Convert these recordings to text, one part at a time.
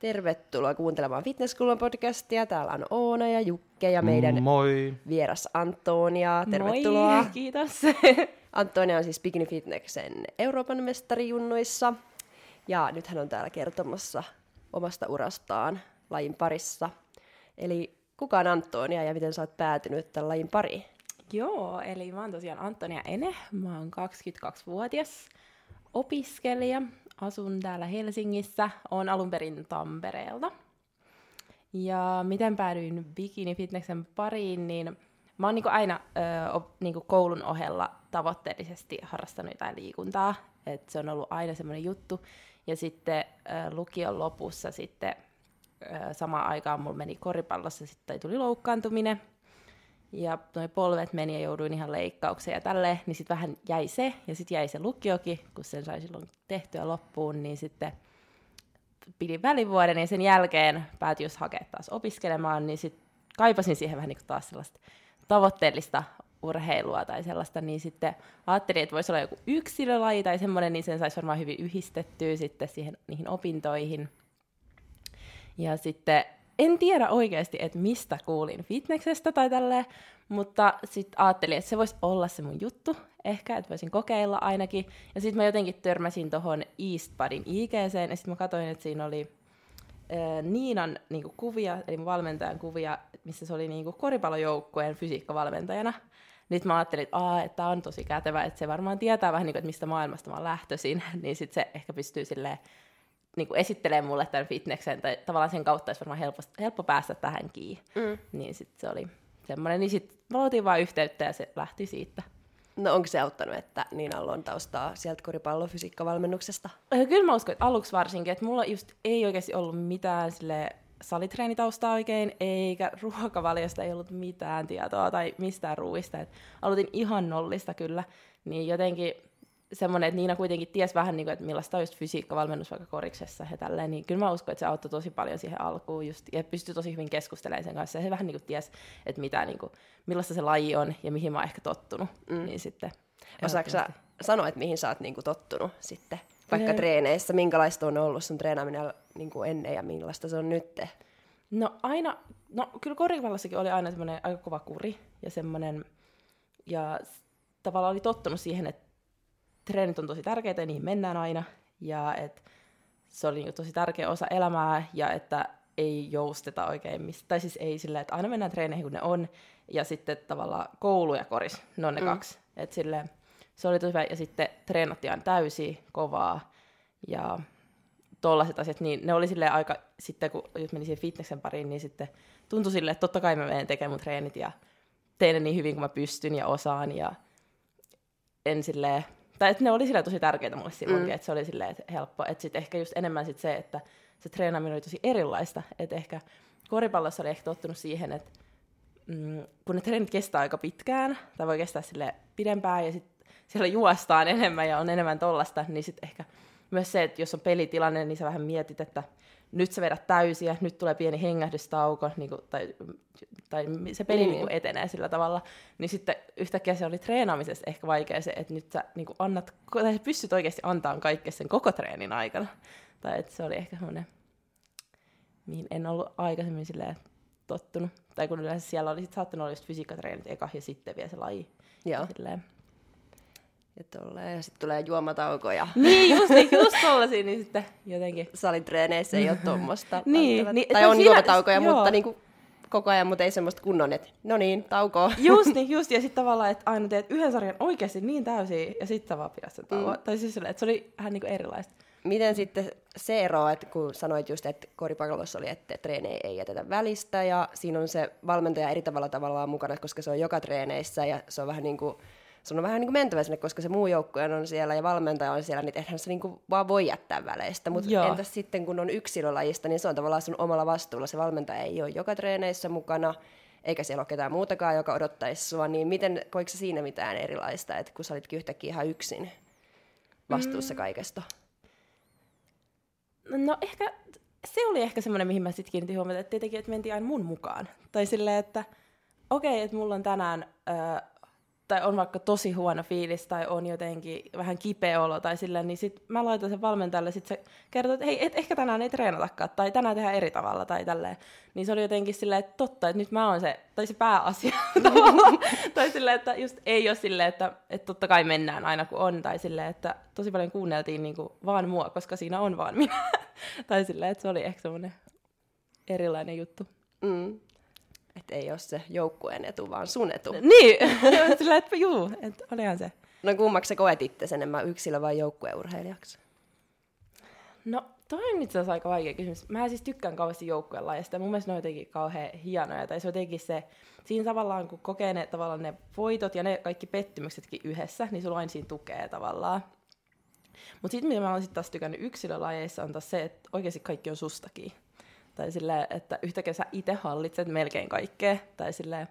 Tervetuloa kuuntelemaan Fitnesskulman podcastia. Täällä on Oona ja Jukke ja meidän Moi. vieras Antonia. Tervetuloa. Moi, kiitos. Antonia on siis Bikini Fitnessen Euroopan mestari junnuissa. Ja nyt hän on täällä kertomassa omasta urastaan lajin parissa. Eli kuka on Antonia ja miten sä oot päätynyt tämän lajin pariin? Joo, eli mä oon tosiaan Antonia Ene, mä oon 22-vuotias opiskelija, asun täällä Helsingissä, oon alun perin Tampereelta. Ja miten päädyin bikini fitnessen pariin, niin mä oon niinku aina ö, op, niinku koulun ohella tavoitteellisesti harrastanut jotain liikuntaa, et se on ollut aina semmoinen juttu. Ja sitten ö, lukion lopussa sitten ö, samaan aikaan mulla meni koripallossa, sitten tuli loukkaantuminen, ja noi polvet meni ja jouduin ihan leikkaukseen ja tälleen, niin sitten vähän jäi se, ja sitten jäi se lukiokin, kun sen sai silloin tehtyä loppuun, niin sitten pidin välivuoden, ja sen jälkeen päätin just hakea taas opiskelemaan, niin sitten kaipasin siihen vähän niin taas sellaista tavoitteellista urheilua tai sellaista, niin sitten ajattelin, että voisi olla joku yksilölaji tai semmoinen, niin sen saisi varmaan hyvin yhdistettyä sitten siihen, niihin opintoihin. Ja sitten en tiedä oikeasti, että mistä kuulin fitneksestä tai tälleen, mutta sitten ajattelin, että se voisi olla se mun juttu ehkä, että voisin kokeilla ainakin. Ja sitten mä jotenkin törmäsin tuohon Eastbudin IGCen, ja sitten mä katsoin, että siinä oli äh, Niinan niinku, kuvia, eli mun valmentajan kuvia, missä se oli niinku, koripallojoukkueen fysiikkavalmentajana. Nyt mä ajattelin, että, Aa, että tämä on tosi kätevä, että se varmaan tietää vähän, niinku, että mistä maailmasta mä oon lähtöisin, niin sitten se ehkä pystyy silleen niin kuin esittelee mulle tämän fitneksen, tai tavallaan sen kautta olisi varmaan helppo, helppo päästä tähän kiinni. Mm. Niin sitten se oli semmoinen, niin sitten me oltiin vaan yhteyttä ja se lähti siitä. No onko se auttanut, että Niinalla on taustaa sieltä koripallofysiikkavalmennuksesta? Kyllä mä uskon, että aluksi varsinkin, että mulla just ei oikeasti ollut mitään sille salitreenitaustaa oikein, eikä ruokavaliosta ei ollut mitään tietoa tai mistään ruuista. Et aloitin ihan nollista kyllä, niin jotenkin semmoinen, että Niina kuitenkin ties vähän, niin kuin, että millaista on just fysiikkavalmennus vaikka koriksessa ja tälleen, niin kyllä mä uskon, että se auttoi tosi paljon siihen alkuun just, ja pystyi tosi hyvin keskustelemaan sen kanssa, ja se vähän niin kuin ties, että mitä, niin kuin, millaista se laji on, ja mihin mä oon ehkä tottunut, mm. niin sitten... Osaatko sä sanoa, että mihin sä oot niin kuin, tottunut sitten, vaikka ne. treeneissä, minkälaista on ollut sun treenaaminen niin kuin ennen, ja millaista se on nyt? No aina, no kyllä koripallossakin oli aina semmoinen aika kova kuri, ja semmoinen, ja tavallaan oli tottunut siihen, että treenit on tosi tärkeitä ja niihin mennään aina. Ja että se oli tosi tärkeä osa elämää ja että ei jousteta oikein mistä. Tai siis ei sillä, että aina mennään treeneihin kun ne on. Ja sitten tavallaan koulu ja koris, ne on ne mm. kaksi. Et sille, se oli tosi hyvä. Ja sitten treenattiin aina täysin, kovaa. Ja tollaiset asiat, niin ne oli sille aika, sitten kun just meni siihen fitnessen pariin, niin sitten tuntui silleen, että totta kai mä menen tekemään mun treenit ja teen ne niin hyvin kuin mä pystyn ja osaan ja en silleen tai että ne oli sillä tosi tärkeitä mulle silloinkin, mm. että se oli silleen että helppo. Että sitten ehkä just enemmän sit se, että se treenaaminen oli tosi erilaista. Että ehkä koripallossa oli ehkä tottunut siihen, että mm, kun ne treenit kestää aika pitkään, tai voi kestää sille pidempään, ja sitten siellä juostaan enemmän ja on enemmän tollasta, niin sitten ehkä myös se, että jos on pelitilanne, niin sä vähän mietit, että nyt sä vedät täysiä, nyt tulee pieni hengähdystauko, niin kuin, tai, tai se peli niin. Niin etenee sillä tavalla, niin sitten yhtäkkiä se oli treenaamisessa ehkä vaikea se, että nyt sä niin kuin annat, tai pystyt oikeasti antamaan kaikkea sen koko treenin aikana. Tai että se oli ehkä semmoinen, mihin en ollut aikaisemmin silleen tottunut. Tai kun yleensä siellä oli sit saattanut olla just fysiikkatreenit eka ja sitten vielä se laji. Joo. Silleen, ja, tolleen, ja sitten tulee juomatauko ja... Niin, just, niin, just tollasia, niin sitten jotenkin... Salitreeneissä ei ole tuommoista. niin, niin, tai on siinä, juomataukoja, joo. mutta niinku koko ajan, mutta ei semmoista kunnon, että no niin, tauko. Just niin, just, ja sitten tavallaan, että aina teet yhden sarjan oikeasti niin täysin, ja sitten sä vaan pidät sen tauon. Mm. Tai siis että se oli vähän niin kuin erilaista. Miten sitten se ero, että kun sanoit just, että koripallossa oli, että treenejä ei jätetä välistä, ja siinä on se valmentaja eri tavalla tavallaan mukana, koska se on joka treeneissä, ja se on vähän niin kuin sun on vähän niin kuin mentävä sinne, koska se muu joukkue on siellä ja valmentaja on siellä, niin eihän se niin kuin vaan voi jättää väleistä. Mutta entäs sitten, kun on yksilölajista, niin se on tavallaan sun omalla vastuulla. Se valmentaja ei ole joka treeneissä mukana, eikä siellä ole ketään muutakaan, joka odottaisi sua, niin miten, koiko se siinä mitään erilaista, että kun sä olitkin yhtäkkiä ihan yksin vastuussa mm. kaikesta? No ehkä se oli ehkä semmoinen, mihin mä sitten kiinnitin huomiota, että tietenkin, että mentiin aina mun mukaan. Tai silleen, että okei, okay, että mulla on tänään ö, tai on vaikka tosi huono fiilis tai on jotenkin vähän kipeä olo tai silleen, niin sit mä laitan sen valmentajalle, sit se kertoo, että hei, et ehkä tänään ei treenatakaan tai tänään tehdään eri tavalla tai tälleen. Niin se oli jotenkin silleen, että totta, että nyt mä oon se, tai se pääasia tavallaan. tai silleen, että just ei ole silleen, että, että totta kai mennään aina kun on, tai silleen, että tosi paljon kuunneltiin niin kuin vaan mua, koska siinä on vaan minä. tai silleen, että se oli ehkä semmoinen erilainen juttu. Mm. Että ei ole se joukkueen etu, vaan sun etu. Niin, sillä että juu, että olihan se. No kummaksi sä koet itse enemmän yksilö- vai joukkueurheilijaksi? No, toi on itse asiassa aika vaikea kysymys. Mä siis tykkään kauheasti joukkueen lajista. Mun mielestä ne on jotenkin kauhean hienoja. Tai se on jotenkin se, siinä tavallaan kun kokee ne, tavallaan ne voitot ja ne kaikki pettymyksetkin yhdessä, niin sulla aina siinä tukee tavallaan. Mutta sitten mitä mä oon sitten taas tykännyt yksilölajeissa on taas se, että oikeasti kaikki on sustakin. Tai silleen, että yhtäkkiä sä itse hallitset melkein kaikkea. Tai silleen,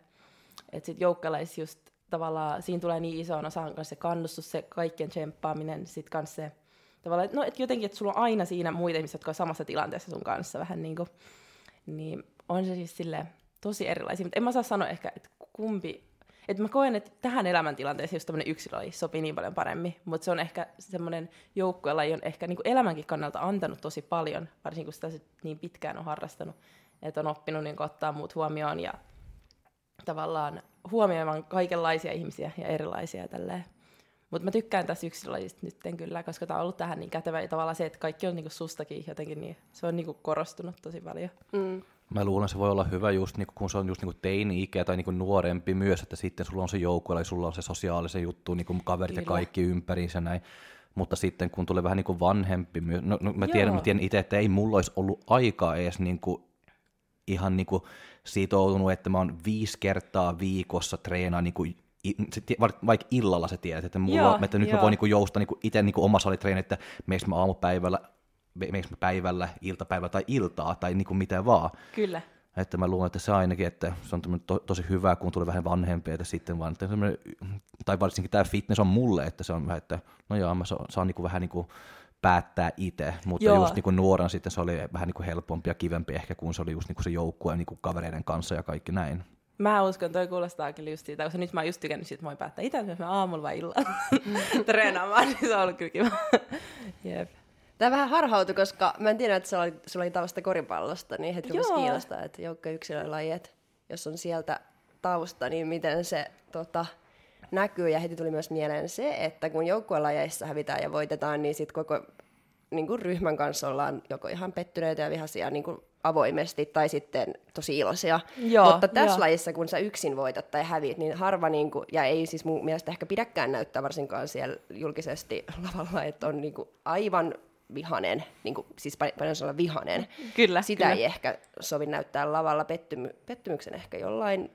että sitten joukkueelais just tavallaan, siinä tulee niin iso osa kanssa se kannustus, se kaikkien tsemppaaminen, sitten kanssa se tavallaan, no et jotenkin, että sulla on aina siinä muita ihmisiä, jotka on samassa tilanteessa sun kanssa vähän niin kuin, niin on se siis sille tosi erilaisia, mutta en mä saa sanoa ehkä, että kumpi, että mä koen, että tähän elämäntilanteeseen just tämmöinen yksilölaji sopii niin paljon paremmin, mutta se on ehkä semmoinen joukkuelaji on ehkä niin elämänkin kannalta antanut tosi paljon, varsinkin kun sitä niin pitkään on harrastanut, että on oppinut niin ottaa muut huomioon ja tavallaan huomioimaan kaikenlaisia ihmisiä ja erilaisia tälleen. Mutta mä tykkään tässä yksilölajista nyt kyllä, koska tämä on ollut tähän niin kätevä ja tavallaan se, että kaikki on niinku sustakin jotenkin, niin se on niinku korostunut tosi paljon. Mm. Mä luulen, että se voi olla hyvä just niinku, kun se on just niinku teini-ikä tai niinku nuorempi myös, että sitten sulla on se joukkue ja sulla on se sosiaalisen juttu, niinku kaverit Kyllä. ja kaikki ympäriinsä näin. Mutta sitten kun tulee vähän niinku vanhempi myös, no, no mä, tiedän, mä tiedän itse, että ei mulla olisi ollut aikaa edes niinku ihan niinku sitoutunut, että mä oon viisi kertaa viikossa treenaa niinku vaikka illalla sä tiedät, että, mulla, joo, että nyt joo. mä voin niinku jousta niinku itse niinku omassa salitreeni, että meneekö mä aamupäivällä, meneekö mä päivällä, iltapäivällä tai iltaa tai niinku mitä vaan. Kyllä. Että mä luulen, että se ainakin, että se on to, tosi hyvä, kun tulee vähän vanhempi, että sitten vaan, että tai varsinkin tämä fitness on mulle, että se on vähän, että no joo, mä saan, saan niinku vähän niinku päättää itse, mutta Joo. just niinku nuorena sitten se oli vähän niinku helpompi ja kivempi ehkä, kun se oli just niinku se joukkue niinku kavereiden kanssa ja kaikki näin. Mä uskon, toi kuulostaa kyllä just siitä, koska nyt mä oon just tykännyt siitä, että voin päättää itse, jos mä aamulla vai illalla treenaamaan, niin se on ollut kyllä kiva. Jep. Tämä vähän harhautui, koska mä en tiedä, että sulla oli, sulla oli tausta koripallosta, niin heti rupesi kiinnostaa, että joukko yksilölajet, jos on sieltä tausta, niin miten se tota, näkyy. Ja heti tuli myös mieleen se, että kun joukkuelajeissa hävitään ja voitetaan, niin sitten koko niin kuin ryhmän kanssa ollaan joko ihan pettyneitä ja vihaisia niin kuin avoimesti tai sitten tosi iloisia. Joo, Mutta tässä jo. lajissa, kun sä yksin voitat tai häviit, niin harva, niin kuin, ja ei siis mun mielestä ehkä pidäkään näyttää varsinkaan siellä julkisesti lavalla, että on niin kuin aivan vihanen, niin kuin, siis paljon sanoa vihanen. Kyllä, Sitä kyllä. ei ehkä sovi näyttää lavalla pettymy- pettymyksen ehkä jollain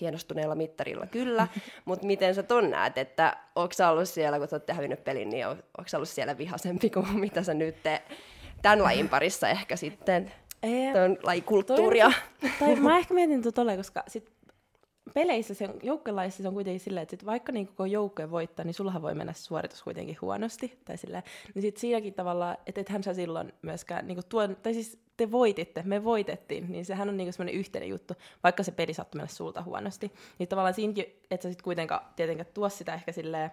hienostuneella mittarilla, kyllä, mutta miten sä ton näet, että onko sä ollut siellä, kun sä oot hävinnyt pelin, niin onko sä ollut siellä vihasempi kuin mitä sä nyt te, tämän lajin parissa ehkä sitten, tuon lajikulttuuria? tai mä ehkä mietin tuolla, koska sit peleissä, se, joukkelaissa se on kuitenkin silleen, että sit vaikka niin koko joukkue voittaa, niin sullahan voi mennä suoritus kuitenkin huonosti. Tai silleen, niin sit siinäkin tavalla, että ethän sä silloin myöskään, niin tuon, tai siis te voititte, me voitettiin, niin sehän on niin semmoinen yhteinen juttu, vaikka se peli saattoi mennä sulta huonosti. Niin tavallaan siinäkin, että sä sit kuitenkaan tietenkään tuo sitä ehkä silleen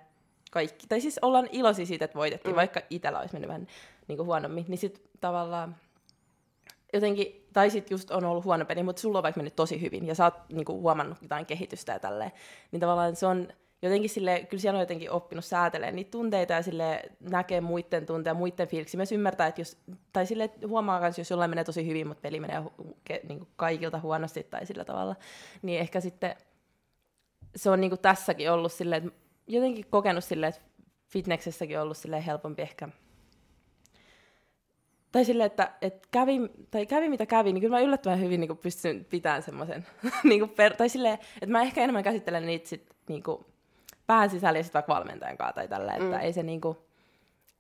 kaikki, tai siis ollaan iloisia siitä, että voitettiin, mm. vaikka itsellä olisi mennyt vähän niin kuin huonommin, niin sitten tavallaan jotenkin, tai sitten just on ollut huono peli, mutta sulla on vaikka mennyt tosi hyvin, ja sä oot niinku, huomannut jotain kehitystä ja tälleen, niin tavallaan se on jotenkin sille, kyllä siellä on jotenkin oppinut säätelemään niitä tunteita ja sille näkee muiden tunteja, muiden fiiliksi. Myös ymmärtää, että jos, tai sille huomaa myös, jos jollain menee tosi hyvin, mutta peli menee hu- ke, niin kuin kaikilta huonosti tai sillä tavalla, niin ehkä sitten se on niin kuin tässäkin ollut silleen, jotenkin kokenut silleen, että fitnessessäkin on ollut silleen helpompi ehkä tai silleen, että, että kävi, tai kävi mitä kävi, niin kyllä mä yllättävän hyvin niin pystyn pitämään semmoisen, niin per, tai silleen, että mä ehkä enemmän käsittelen niitä sit, niin kuin, pään sisällä ja sitten vaikka valmentajan kanssa tai tälleen, että mm. ei se niin kuin,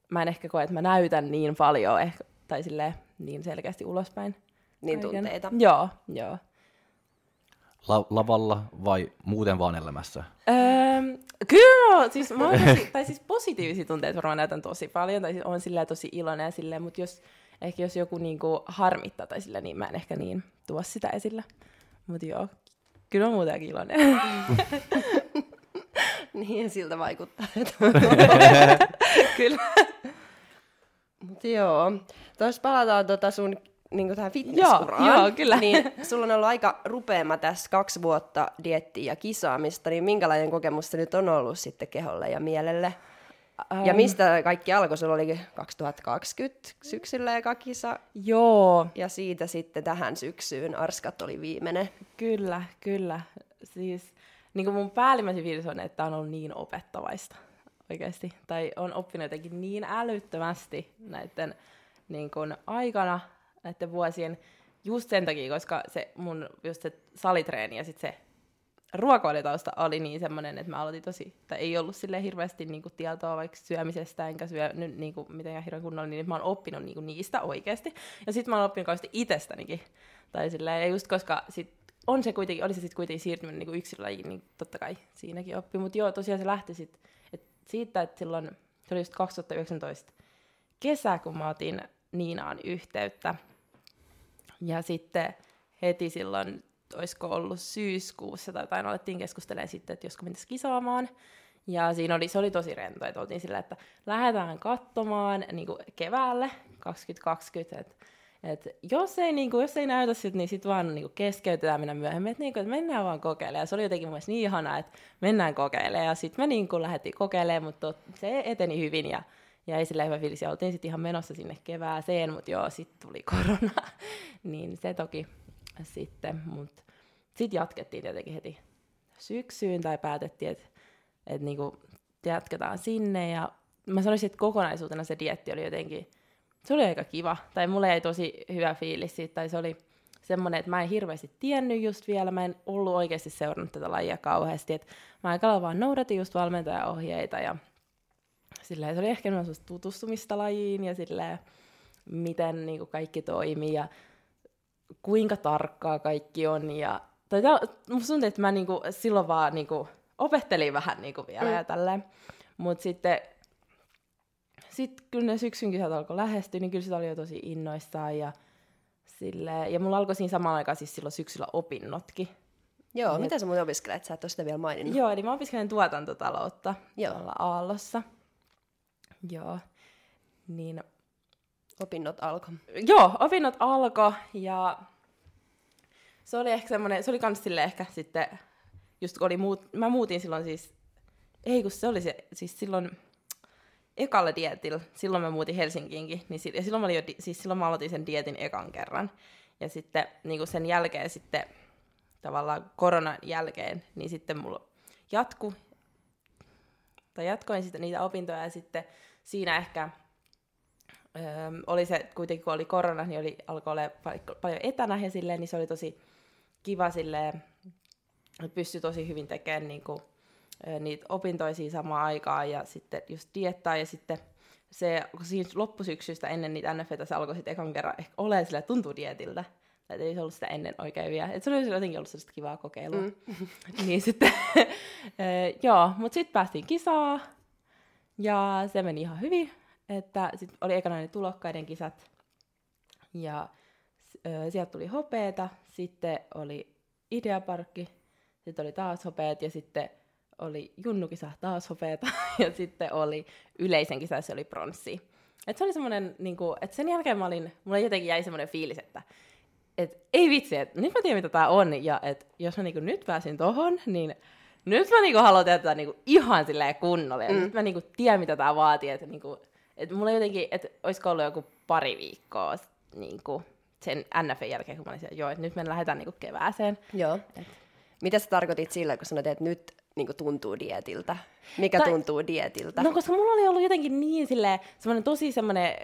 mä en ehkä koe, että mä näytän niin paljon, ehkä, tai silleen, niin selkeästi ulospäin. Niin kaiken. tunteita. Joo, joo. La- lavalla vai muuten vaan elämässä? Öö, kyllä, siis, mä tosi, tai siis positiivisia tunteita varmaan näytän tosi paljon, tai siis on silleen tosi iloinen ja silleen, mutta jos ehkä jos joku niinku harmittaa tai sillä, niin mä en ehkä niin tuo sitä esille. Mutta joo, kyllä on muutenkin iloinen. niin siltä vaikuttaa. kyllä. Mutta joo, tuossa palataan tota sun niin tähän fitnessuraan. Joo, joo, kyllä. Niin sulla on ollut aika rupeama tässä kaksi vuotta diettiä ja kisaamista, niin minkälainen kokemus se nyt on ollut sitten keholle ja mielelle? Ja mistä kaikki alkoi? Sulla oli 2020 syksyllä eka kisa. Joo. Ja siitä sitten tähän syksyyn Arskat oli viimeinen. Kyllä, kyllä. Siis niin kuin mun päällimmäisin fiilis on, että on ollut niin opettavaista oikeasti. Tai on oppinut jotenkin niin älyttömästi näiden niin kuin, aikana, näiden vuosien, just sen takia, koska se mun just se salitreeni ja sitten se ruokavalitausta oli niin semmoinen, että mä aloitin tosi, tai ei ollut sille hirveästi niinku tietoa vaikka syömisestä, enkä syö nyt niinku mitenkään hirveän kunnolla, niin mä oon oppinut niinku niistä oikeasti. Ja sitten mä oon oppinut kauheasti itsestänikin. Tai silleen, ja just koska sit on se kuitenkin, oli se sitten kuitenkin siirtyminen niinku yksilölajiin, niin totta kai siinäkin oppi. Mutta joo, tosiaan se lähti sit, et siitä, että silloin, se oli just 2019 kesä, kun mä otin Niinaan yhteyttä. Ja sitten heti silloin olisiko ollut syyskuussa tai jotain, alettiin keskustelemaan sitten, että josko mentäisiin kisaamaan. Ja siinä oli, se oli tosi rento, että oltiin sillä, että lähdetään katsomaan niin kuin keväälle 2020, että et jos, ei, niin kuin, jos ei näytä siltä, niin sitten vaan niin kuin keskeytetään mennä myöhemmin, että, niin kuin, että mennään vaan kokeilemaan. Ja se oli jotenkin mun niin ihanaa, että mennään kokeilemaan. Ja sitten me niin kuin lähdettiin kokeilemaan, mutta se eteni hyvin ja, ei sillä hyvä fiilis. Ja oltiin sitten ihan menossa sinne kevääseen, mutta joo, sitten tuli korona. niin se toki sitten, mutta sitten jatkettiin tietenkin heti syksyyn tai päätettiin, että et niinku jatketaan sinne ja mä sanoisin, että kokonaisuutena se dietti oli jotenkin, se oli aika kiva, tai mulle ei tosi hyvä fiilis siitä, tai se oli semmoinen, että mä en hirveästi tiennyt just vielä, mä en ollut oikeasti seurannut tätä lajia kauheasti, että mä aika vaan noudatin just valmentajaohjeita ja silleen, se oli ehkä enemmän tutustumista lajiin ja silleen, miten niin kuin kaikki toimii ja kuinka tarkkaa kaikki on. Ja, tai tää, musta tuntuu, että mä niinku, silloin vaan niinku, opettelin vähän niinku vielä mm. ja tälleen. Mutta sitten sit, kun ne syksyn kisat alkoi lähestyä, niin kyllä sitä oli jo tosi innoissaan. Ja, sille, ja mulla alkoi siinä samaan aikaan siis silloin syksyllä opinnotkin. Joo, mitä sä muuten opiskelet? Sä et ole sitä vielä maininnut. Joo, eli mä opiskelen tuotantotaloutta Joo. tuolla Aallossa. Joo. Niin Opinnot alkoi. Joo, opinnot alkoi ja se oli ehkä semmoinen, se oli kans sille ehkä sitten, just kun oli muut, mä muutin silloin siis, ei kun se oli se, siis silloin ekalla dietillä, silloin mä muutin Helsinkiinkin, niin ja silloin mä, olin jo, siis silloin mä aloitin sen dietin ekan kerran. Ja sitten niin kuin sen jälkeen sitten, tavallaan koronan jälkeen, niin sitten mulla jatku, tai jatkoin sitten niitä opintoja ja sitten siinä ehkä öö, oli se, kuitenkin kun oli korona, niin oli, alkoi olla paljon etänä ja silleen, niin se oli tosi kiva silleen, että pystyi tosi hyvin tekemään niin kuin, niitä opintoisia samaan aikaan ja sitten just diettaa ja sitten se, kun siinä loppusyksystä ennen niitä NFTtä se alkoi sitten ekan kerran ehkä olemaan sille tuntuu dietiltä. Että ei se ollut sitä ennen oikein vielä. Et se oli jotenkin ollut sellaista kivaa kokeilua. Mm. niin sitten, joo, mutta sitten päästiin kisaa ja se meni ihan hyvin. Että sitten oli ekana ne tulokkaiden kisat ja ö, sieltä tuli hopeeta, sitten oli ideaparkki, sitten oli taas hopeet ja sitten oli junnukisa taas hopeeta ja sitten oli yleisen kisa, se oli pronssi. Et se oli semmoinen, niinku, että sen jälkeen mä olin, mulla jotenkin jäi semmoinen fiilis, että et, ei vitsi, että nyt mä tiedän mitä tää on ja että jos mä niinku nyt pääsin tohon, niin nyt mä niinku haluan tehdä tätä niinku ihan silleen kunnolla ja mm. nyt mä niinku tiedän mitä tää vaatii, että niinku, et mulla jotenkin, että olisiko ollut joku pari viikkoa niinku, sen NFn jälkeen, kun mä olin siellä, joo, että nyt me lähdetään niinku kevääseen. Joo. Et. Mitä sä tarkoitit sillä, kun sanoit, että nyt niinku tuntuu dietiltä? Mikä tai, tuntuu dietiltä? No koska mulla oli ollut jotenkin niin sille semmoinen tosi semmoinen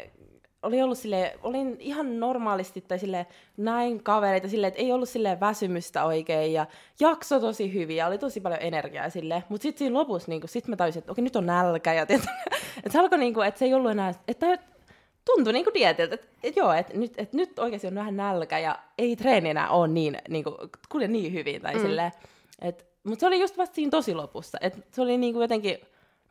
oli ollut sille, olin ihan normaalisti tai sille näin kavereita sille, että ei ollut sille väsymystä oikein ja jakso tosi hyvin ja oli tosi paljon energiaa sille. Mutta sitten siinä lopussa niin sit mä tajusin, että okei nyt on nälkä ja että se alkoi niin kuin, että se ei ollut enää, että tuntui niin kuin dietiltä, että, että joo, että nyt, että nyt oikeasti on vähän nälkä ja ei treeni enää ole niin, niin kuin, kulje niin hyvin tai mm. silleen. Että, mutta se oli just vasta siinä tosi lopussa, että se oli niin kuin jotenkin,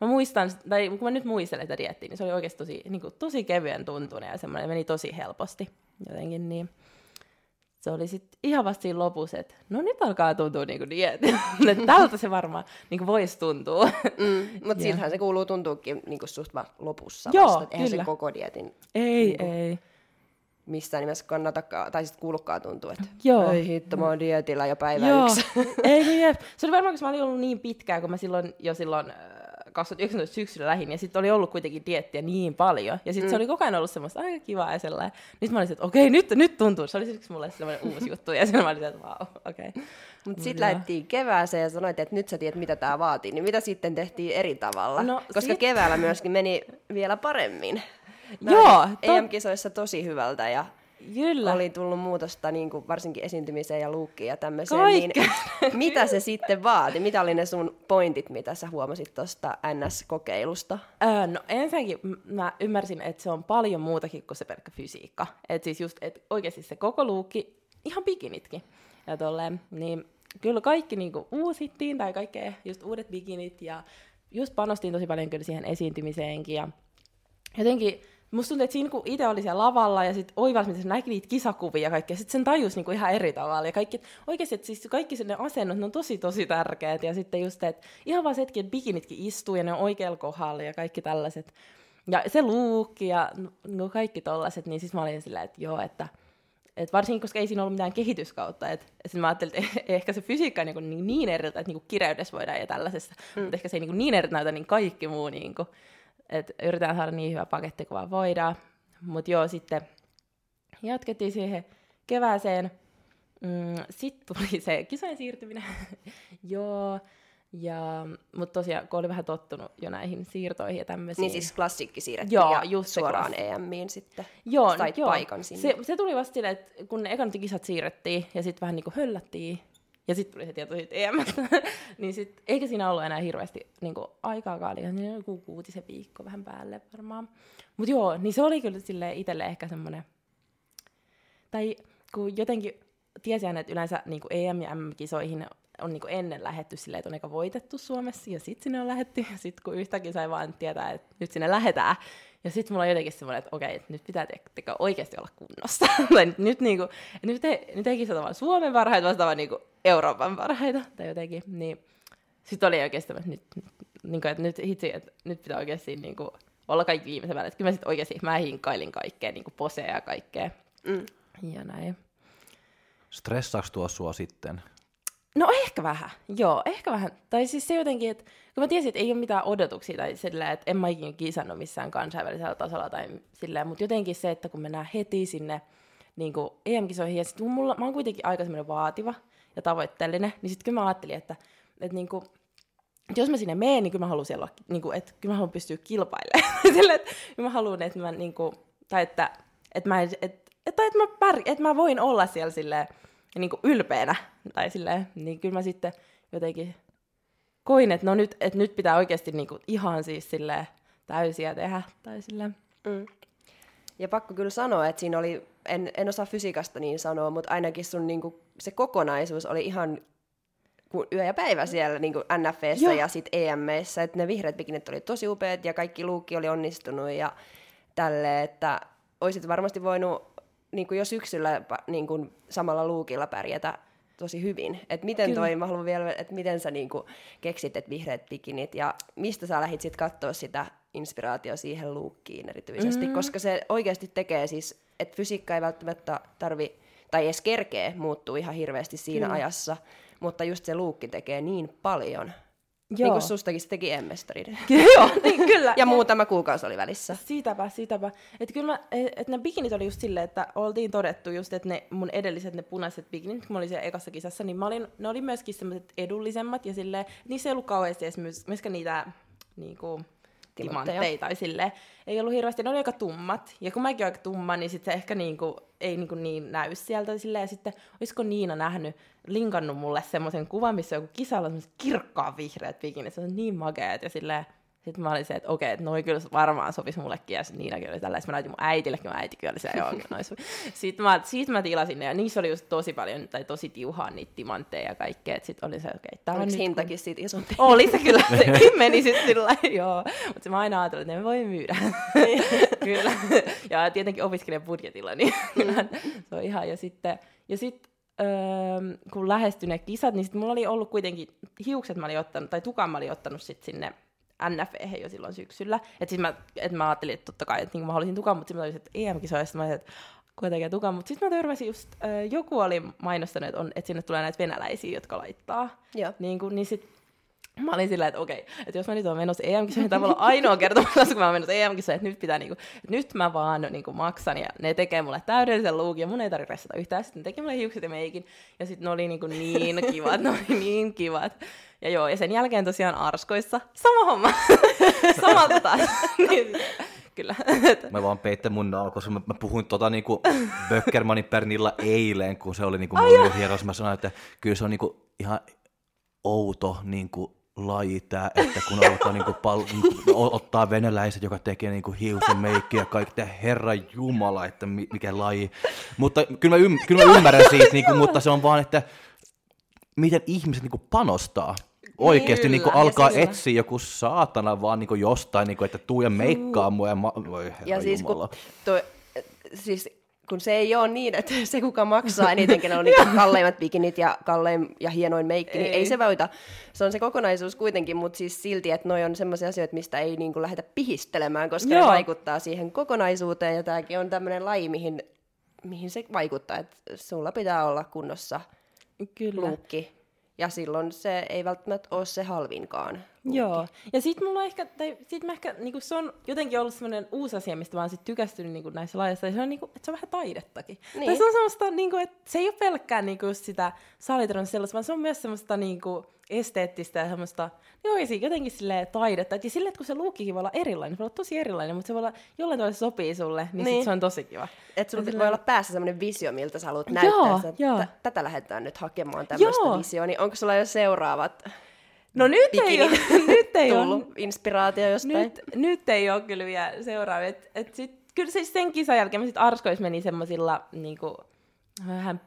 mä muistan, tai kun mä nyt muistelen sitä diettiä, niin se oli oikeasti tosi, niin kuin, tosi kevyen tuntunen ja semmoinen, meni tosi helposti jotenkin niin. Se oli sitten ihan vasta siinä lopussa, että no nyt alkaa tuntua niinku dieetti. Tältä se varmaan niinku voisi tuntua. Mm, mutta sillähän se kuuluu tuntuukin niinku suht vaan lopussa Joo, vasta. Eihän kyllä. se koko dietin Ei, Niinku- ei. missään nimessä kannatakaan, tai sitten kuulukaan tuntuu, että Joo. ei hitto, mä oon dietillä jo päivä Joo, yksi. ei kun jep. Se oli varmaan, koska mä olin ollut niin pitkään, kun mä silloin jo silloin äh, 2019 syksyllä lähin, ja sitten oli ollut kuitenkin diettiä niin paljon, ja sitten mm. se oli koko ajan ollut semmoista aika kivaa ja sellainen. Niin mä olin, että okei, nyt, nyt tuntuu. Se oli siksi mulle sellainen uusi juttu, ja sitten mä olin, että vau, okei. Okay. Mutta sitten lähdettiin kevääseen ja sanoit, että nyt sä tiedät, mitä tämä vaatii. Niin mitä sitten tehtiin eri tavalla? No, Koska sit- keväällä myöskin meni vielä paremmin. Joo, to- EM-kisoissa tosi hyvältä ja Kyllä. oli tullut muutosta niin kuin varsinkin esiintymiseen ja luukkiin ja tämmöiseen. Niin, mitä se sitten vaati? Mitä oli ne sun pointit, mitä sä huomasit tuosta NS-kokeilusta? Öö, no ensinnäkin mä ymmärsin, että se on paljon muutakin kuin se pelkkä fysiikka. Että siis just, että oikeasti se koko luukki, ihan bikinitkin. Ja tolleen, niin kyllä kaikki niinku uusittiin, tai kaikkea just uudet bikinit, ja just panostin tosi paljon kyllä siihen esiintymiseenkin, ja jotenkin musta tuntuu, että siinä kun itse oli siellä lavalla ja sitten oivalsi, miten se näki niitä kisakuvia ja kaikkea, sitten sen tajus niinku ihan eri tavalla. Ja kaikki, oikeasti, että siis kaikki ne asennot, ne on tosi tosi tärkeät. Ja sitten just, että ihan vaan se hetki, että bikinitkin istuu ja ne on oikealla kohdalla ja kaikki tällaiset. Ja se luukki ja no kaikki tollaset, niin siis mä olin silleen, että joo, että et varsinkin, koska ei siinä ollut mitään kehityskautta. Et, et mä ajattelin, että ehkä se fysiikka on niinku niin, niin eriltä, että niinku kireydessä voidaan ja tällaisessa, mm. mutta ehkä se ei niinku niin eriltä näytä niin kaikki muu. Niinku. Et yritetään saada niin hyvä paketti kuin vaan voidaan. Mutta joo, sitten jatkettiin siihen kevääseen. Mm, sitten tuli se kisojen siirtyminen. joo, ja, mutta tosiaan, kun oli vähän tottunut jo näihin siirtoihin ja tämmöisiin. Niin siis klassikki siirrettiin Joo, ja just suoraan klassikki. EMiin sitten. Joo, Sait joo. paikan sinne. Se, se tuli vasta silleen, että kun ne ekan kisat siirrettiin ja sitten vähän niin kuin höllättiin, ja sitten tuli se tieto siitä EMstä, niin sit, eikä siinä ollut enää hirveästi niin kuin, aikaakaan, niin joku kuutisen viikko vähän päälle varmaan. Mutta joo, niin se oli kyllä sille itselle ehkä semmoinen, tai kun jotenkin tiesi aina, että yleensä niin kuin EM- ja M-kisoihin on niin kuin ennen lähetty silleen, että on eka voitettu Suomessa, ja sitten sinne on lähetty, ja sitten kun yhtäkkiä sai vaan tietää, että nyt sinne lähetään, ja sitten mulla on jotenkin semmoinen, että okei, että nyt pitää te- oikeasti olla kunnossa. tai nyt, nyt, niinku, nyt, ei, nyt ei kisata vaan Suomen parhaita, vaan sitä vaan niinku Euroopan parhaita, tai jotenkin, niin sitten oli oikeasti, että nyt, niinku, että nyt, hitsi, että nyt pitää oikeasti niinku, olla kaikki viimeisen päälle. Että kyllä mä sitten oikeasti, mä hinkkailin kaikkea, niinku poseja ja kaikkea. Mm. Ja näin. Stressaaks tuo sua sitten? No ehkä vähän, joo, ehkä vähän. Tai siis se jotenkin, että kun mä tiesin, että ei ole mitään odotuksia tai silleen, että en mä ikinä kisannut missään kansainvälisellä tasolla tai silleen, mutta jotenkin se, että kun mennään heti sinne niin kuin EM-kisoihin ja sitten mulla, mä oon kuitenkin aika semmoinen vaativa ja tavoitteellinen, niin sitten kyllä mä ajattelin, että, että niin kuin, että jos mä sinne menen, niin kyllä mä haluan siellä olla, niin kuin, että kyllä mä haluan pystyä kilpailemaan. Sille, että kyllä mä haluan, että mä niin kuin, tai että, että mä, että, että, että, mä pär, että mä voin olla siellä silleen, niin kuin ylpeänä. Tai silleen, niin kyllä mä sitten jotenkin koin, että no nyt, että nyt pitää oikeasti niin kuin ihan siis silleen täysiä tehdä. Tai silleen. Mm. Ja pakko kyllä sanoa, että siinä oli, en, en osaa fysiikasta niin sanoa, mutta ainakin sun niinku, se kokonaisuus oli ihan kuin yö ja päivä siellä niin NFEssä Joo. ja sitten EMEissä, että ne vihreät bikinit oli tosi upeat ja kaikki luukki oli onnistunut ja tälle, että olisit varmasti voinut niin kuin jo syksyllä pa- niin kuin samalla luukilla pärjätä tosi hyvin. Et miten Kyllä. toi, mä haluan vielä, että miten sä niin kuin keksit, että vihreät bikinit ja mistä sä lähdit sitten katsoa sitä inspiraatio siihen luukkiin erityisesti, mm. koska se oikeasti tekee siis, että fysiikka ei välttämättä tarvi, tai edes kerkee muuttuu ihan hirveästi siinä Kyllä. ajassa, mutta just se luukki tekee niin paljon. Joo. Niin kuin sustakin se teki emmestarin. Joo, niin kyllä. ja muutama kuukausi oli välissä. Siitäpä, siitäpä. Että kyllä mä, et ne bikinit oli just silleen, että oltiin todettu just, että ne mun edelliset ne punaiset bikinit, kun mä olin siellä ekassa kisassa, niin mä olin, ne oli myöskin semmoiset edullisemmat ja silleen, niissä ei ollut kauheasti edes myös, myöskään niitä niinku, Timantteja. tai silleen. Ei ollut hirveästi, ne oli aika tummat. Ja kun mäkin olen aika tumma, niin sitten se ehkä niinku, ei niinku niin näy sieltä. Silleen. Ja sitten olisiko Niina nähnyt, linkannut mulle semmoisen kuvan, missä on joku kisalla semmoiset kirkkaan vihreät bikinit. Se on niin makeat ja silleen, sitten mä olin se, että okei, että noi kyllä varmaan sopisi mullekin, ja sitten Niinakin oli tällä, mä näytin mun äitillekin, mun äiti kyllä oli se, joo, nois. Sitten mä, siitä mä tilasin ne, ja niissä oli just tosi paljon, tai tosi tiuhaa niitä timantteja ja kaikkea, että sitten oli se, okei, okay, tää on Oliko nyt, hintakin siitä isompi? Oli se kyllä, sekin meni sitten sillä joo. Mutta mä aina ajattelin, että ne voi myydä. kyllä. Ja tietenkin opiskelijan budjetilla, niin kyllä se on ihan. Ja sitten, ja sitten öö, kun lähestyi ne kisat, niin sitten mulla oli ollut kuitenkin hiukset mä olin ottanut, tai tukan mä olin ottanut sit sinne NFE jo silloin syksyllä. Että siis mä, et mä ajattelin, että totta kai, että niin mä haluaisin tukan, mutta sitten mä olisin, että EM-kisoista mä olisin, että kuitenkin tukan. Mutta sitten mä törmäsin just, äh, joku oli mainostanut, että, on, että sinne tulee näitä venäläisiä, jotka laittaa. Joo. Niin, kuin, niin sit Mä olin sillä, että okei, että jos mä nyt oon menossa EM-kisoihin, niin olla ainoa kerta, kun mä oon menossa EM-kisoihin, että nyt pitää niinku, että nyt mä vaan niinku maksan ja ne tekee mulle täydellisen luukin ja mun ei tarvitse ressata yhtään. Sitten ne teki mulle hiukset ja meikin ja sitten ne oli niinku niin kivat, ne oli niin kivat. Ja joo, ja sen jälkeen tosiaan Arskoissa sama homma. Samalta taas. niin, kyllä. Mä vaan peitte mun koska Mä, mä puhuin tota niinku Böckermanin Pernilla eilen, kun se oli niinku mun hieros. Mä sanoin, että kyllä se on niinku ihan outo niinku laji tää, että kun alkaa niinku pal- niinku ottaa venäläiset, joka tekee niinku hiusen meikkiä ja kaikkea, herra jumala, että mikä laji. Mutta kyllä mä, ym- kyllä mä ymmärrän siitä, niinku, mutta se on vaan, että miten ihmiset niinku panostaa oikeasti niin kuin alkaa siis, etsiä joku saatana vaan niin kuin jostain, niin kuin, että tuu ja meikkaa mua ja ma- voi herra ja siis, kun, toi, siis kun se ei ole niin, että se kuka maksaa eniten, kenellä on niitä kalleimmat bikinit ja kallein ja hienoin meikki, ei. niin ei se voita. Se on se kokonaisuus kuitenkin, mutta siis silti, että noi on sellaisia asioita, mistä ei niin kuin lähdetä pihistelemään, koska Joo. ne vaikuttaa siihen kokonaisuuteen ja tämäkin on tämmöinen laji, mihin, mihin se vaikuttaa, että sulla pitää olla kunnossa Kyllä. luukki ja silloin se ei välttämättä ole se halvinkaan. Joo. Ja sit mulla ehkä, tai sit mä ehkä, niinku se on jotenkin ollut semmoinen uusi asia, mistä mä oon sit tykästynyt niinku näissä lajeissa, ja se on, niinku, että se on vähän taidettakin. Niin. Tai se on semmoista, niinku, että se ei ole pelkkää niinku sitä salitron sellaista, vaan se on myös semmoista niinku, esteettistä ja semmoista, niin oikeasti jotenkin sille taidetta. Et ja sille, että kun se luukkikin voi olla erilainen, se voi olla tosi erilainen, mutta se voi olla jollain tavalla sopii sulle, niin, niin. Sit se on tosi kiva. Että sulla voi olla päässä semmoinen visio, miltä sä haluat näyttää. Joo, joo. tätä lähdetään nyt hakemaan tämmöistä visioa, niin onko sulla jo seuraavat No nyt ei ole, nyt ei ole. inspiraatio jostain? Nyt, nyt ei ole kyllä vielä seuraavia. Et, et sit, kyllä siis sen kisan jälkeen mä sit Arskois meni semmoisilla niinku, vähän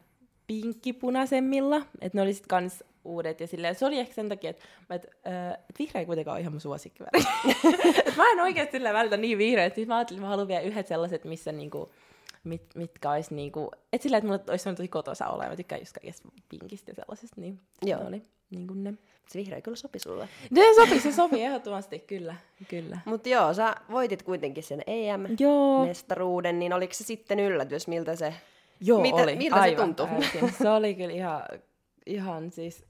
pinkkipunaisemmilla, että ne oli sit kans uudet ja silleen, se oli ehkä sen takia, että, että, äh, että vihreä ei kuitenkaan ole ihan mun suosikkiväri. mä en oikeasti silleen välitä niin vihreä, että mä ajattelin, että mä haluan vielä yhdet sellaiset, missä niinku, mit, mitkä olisi niinku, että silleen, että mulla olisi tosi kotosa olla, ja mä tykkään just kaikesta pinkistä ja sellaisesta, niin Joo. ne oli niinku ne. Se vihreä kyllä sopi sulle. Se sopi, se sopi ehdottomasti, kyllä. kyllä. Mutta joo, sä voitit kuitenkin sen EM-mestaruuden, niin oliko se sitten yllätys, miltä se, joo, mitä, oli. miltä Aivan se tuntui? Täysin. Se oli kyllä ihan, ihan siis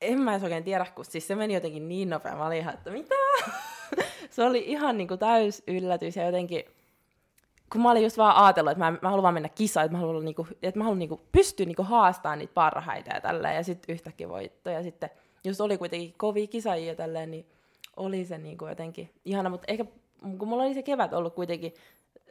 en mä edes oikein tiedä, kun siis se meni jotenkin niin nopea. Mä olin ihan, että mitä? se oli ihan niin kuin täys yllätys ja jotenkin, kun mä olin just vaan ajatellut, että mä, mä haluan vaan mennä kisaan, että mä haluan, niinku, että mä haluan niinku, pystyä niinku haastamaan niitä parhaita ja tälleen, ja sitten yhtäkkiä voitto. Ja sitten, jos oli kuitenkin kovia kisaajia ja tälleen, niin oli se niinku jotenkin ihana, mutta ehkä kun mulla oli se kevät ollut kuitenkin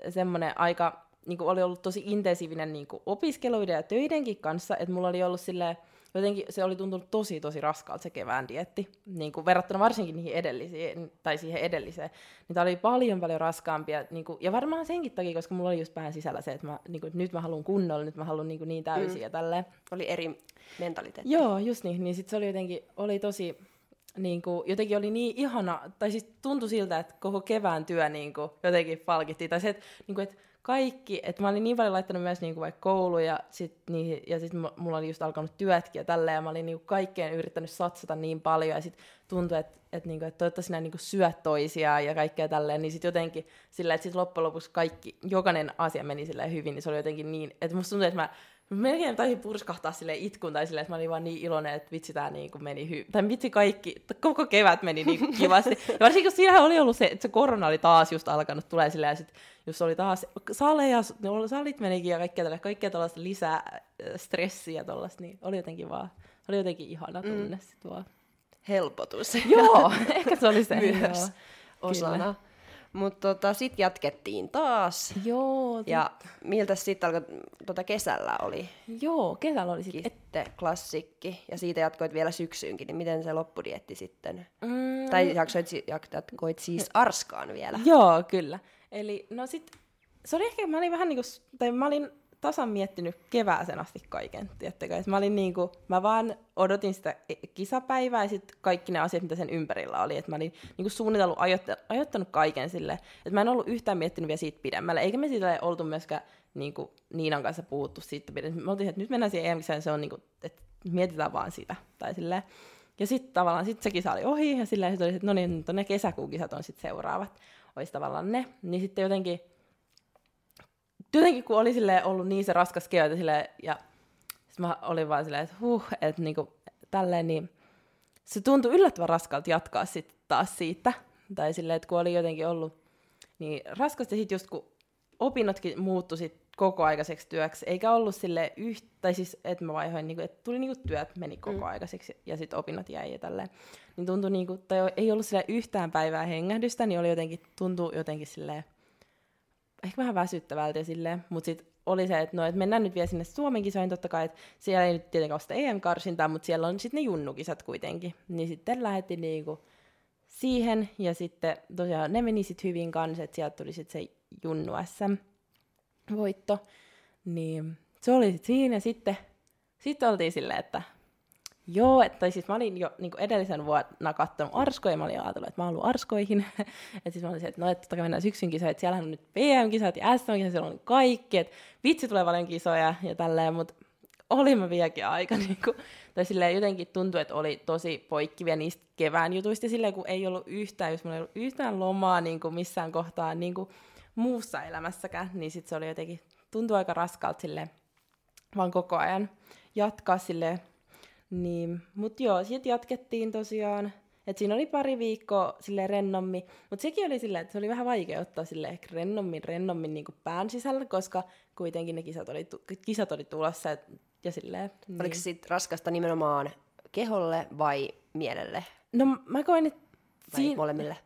semmoinen aika, niin oli ollut tosi intensiivinen niin opiskeluiden ja töidenkin kanssa, että mulla oli ollut silleen, jotenkin se oli tuntunut tosi tosi raskaalta se kevään dietti, niin kuin verrattuna varsinkin niihin edellisiin, tai siihen edelliseen. Niin tämä oli paljon paljon raskaampia, niin kuin, ja varmaan senkin takia, koska mulla oli just pään sisällä se, että, mä, niin kuin, nyt mä haluan kunnolla, nyt mä haluan niin, kuin, niin täysin mm. ja tälleen. Oli eri mentaliteetti. Joo, just niin, niin sit se oli jotenkin, oli tosi, niin kuin, jotenkin oli niin ihana, tai siis tuntui siltä, että koko kevään työ niin kuin, jotenkin palkittiin, tai se, että, niin kuin, että kaikki, että mä olin niin paljon laittanut myös niinku vaikka kouluja, sit, niin, ja sitten mulla oli just alkanut työtkin ja tälleen, ja mä olin niinku kaikkeen yrittänyt satsata niin paljon, ja sitten tuntui, että et, niinku, et toivottavasti nämä niinku syöt toisiaan ja kaikkea tälleen, niin sitten jotenkin sillä, että sitten loppujen lopuksi kaikki, jokainen asia meni silleen hyvin, niin se oli jotenkin niin, että musta tuntui, että mä melkein taisin purskahtaa sille itkun tai silleen, että mä olin vaan niin iloinen, että vitsi tää niin kuin meni hyvin. Tai vitsi kaikki, koko kevät meni niin kivasti. Ja varsinkin kun siinähän oli ollut se, että se korona oli taas just alkanut tulee silleen, ja sit just oli taas saleja, salit menikin ja kaikkea, tälle, kaikkea tällaista lisää äh, stressiä tollaista, niin oli jotenkin vaan, oli jotenkin ihana mm. tunne mm. sit vaan. Helpotus. Joo, ehkä se oli se. Myös joo. osana. Kyllä. Mutta tota, sitten jatkettiin taas. Joo. Ja miltä sitten alkoi tota kesällä oli? Joo, kesällä oli sitten. Ette klassikki. Ja siitä jatkoit vielä syksyynkin, niin miten se loppudietti sitten? Mm, Tai jaksoit, si- koit siis arskaan vielä. Joo, kyllä. Eli no sit, se oli ehkä, mä olin vähän niinku, tai mä olin tasan miettinyt kevääsen asti kaiken, tiettäkö? mä olin niinku, mä vaan odotin sitä kisapäivää ja sitten kaikki ne asiat, mitä sen ympärillä oli. että mä olin niinku suunnitellut, ajoittanut kaiken sille, että mä en ollut yhtään miettinyt vielä siitä pidemmälle, eikä me siitä oltu myöskään niinku Niinan kanssa puhuttu siitä pidemmälle. Me oltiin, että nyt mennään siihen EM, se on niinku, että mietitään vaan sitä. Tai silleen. Ja sitten tavallaan sit se kisa oli ohi, ja sit oli, että no niin, ne kesäkuun kisat on sitten seuraavat. Olisi tavallaan ne. Niin sitten jotenkin jotenkin kun oli ollut niin se raskas kevät silleen, ja sitten mä olin vaan silleen, että huh, että niinku, tälleen, niin se tuntui yllättävän raskalta jatkaa sitten taas siitä. Tai silleen, että kun oli jotenkin ollut niin raskasta, sitten just kun opinnotkin muuttui sit koko aikaiseksi työksi, eikä ollut sille yhtä, tai siis, että mä vaihoin, niinku, että tuli niinku työt meni koko mm. aikaiseksi ja sitten opinnot jäi ja tälleen. Niin tuntui niinku, tai ei ollut sille yhtään päivää hengähdystä, niin oli jotenkin, tuntui jotenkin silleen, ehkä vähän väsyttävältä silleen, mutta sitten oli se, että no, et mennään nyt vielä sinne Suomen kisoihin, totta kai, että siellä ei nyt tietenkään ole sitä EM-karsintaa, mutta siellä on sitten ne junnukisat kuitenkin. Niin sitten lähdettiin niinku siihen, ja sitten tosiaan ne meni sitten hyvin kanssa, että sieltä tuli sitten se junnu SM-voitto. Niin se oli sitten siinä, sitten, sitten oltiin silleen, että Joo, että siis mä olin jo niin edellisen vuonna katsonut arskoja, ja mä olin ajatellut, että mä ollut arskoihin. että siis mä olin se, että no, että totta kai mennään syksyn kisoja, että siellä on nyt PM-kisat ja SM-kisat, siellä on kaikki, että vitsi tulee paljon kisoja ja tälleen, mutta oli mä vieläkin aika, niin kuin, tai silleen jotenkin tuntui, että oli tosi poikkivia niistä kevään jutuista, silleen kun ei ollut yhtään, jos ei ollut yhtään lomaa niin kuin missään kohtaa niin kuin muussa elämässäkään, niin sitten se oli jotenkin, tuntui aika raskalta silleen, vaan koko ajan jatkaa silleen niin, mutta joo, sitten jatkettiin tosiaan. Et siinä oli pari viikkoa sille rennommi, mutta sekin oli silleen, että se oli vähän vaikea ottaa sille ehkä rennommin, rennommin niin pään sisällä, koska kuitenkin ne kisat oli, kisat oli tulossa. Et, ja silleen, niin. Oliko se sitten raskasta nimenomaan keholle vai mielelle? No mä koin, että... Vai siin... molemmille?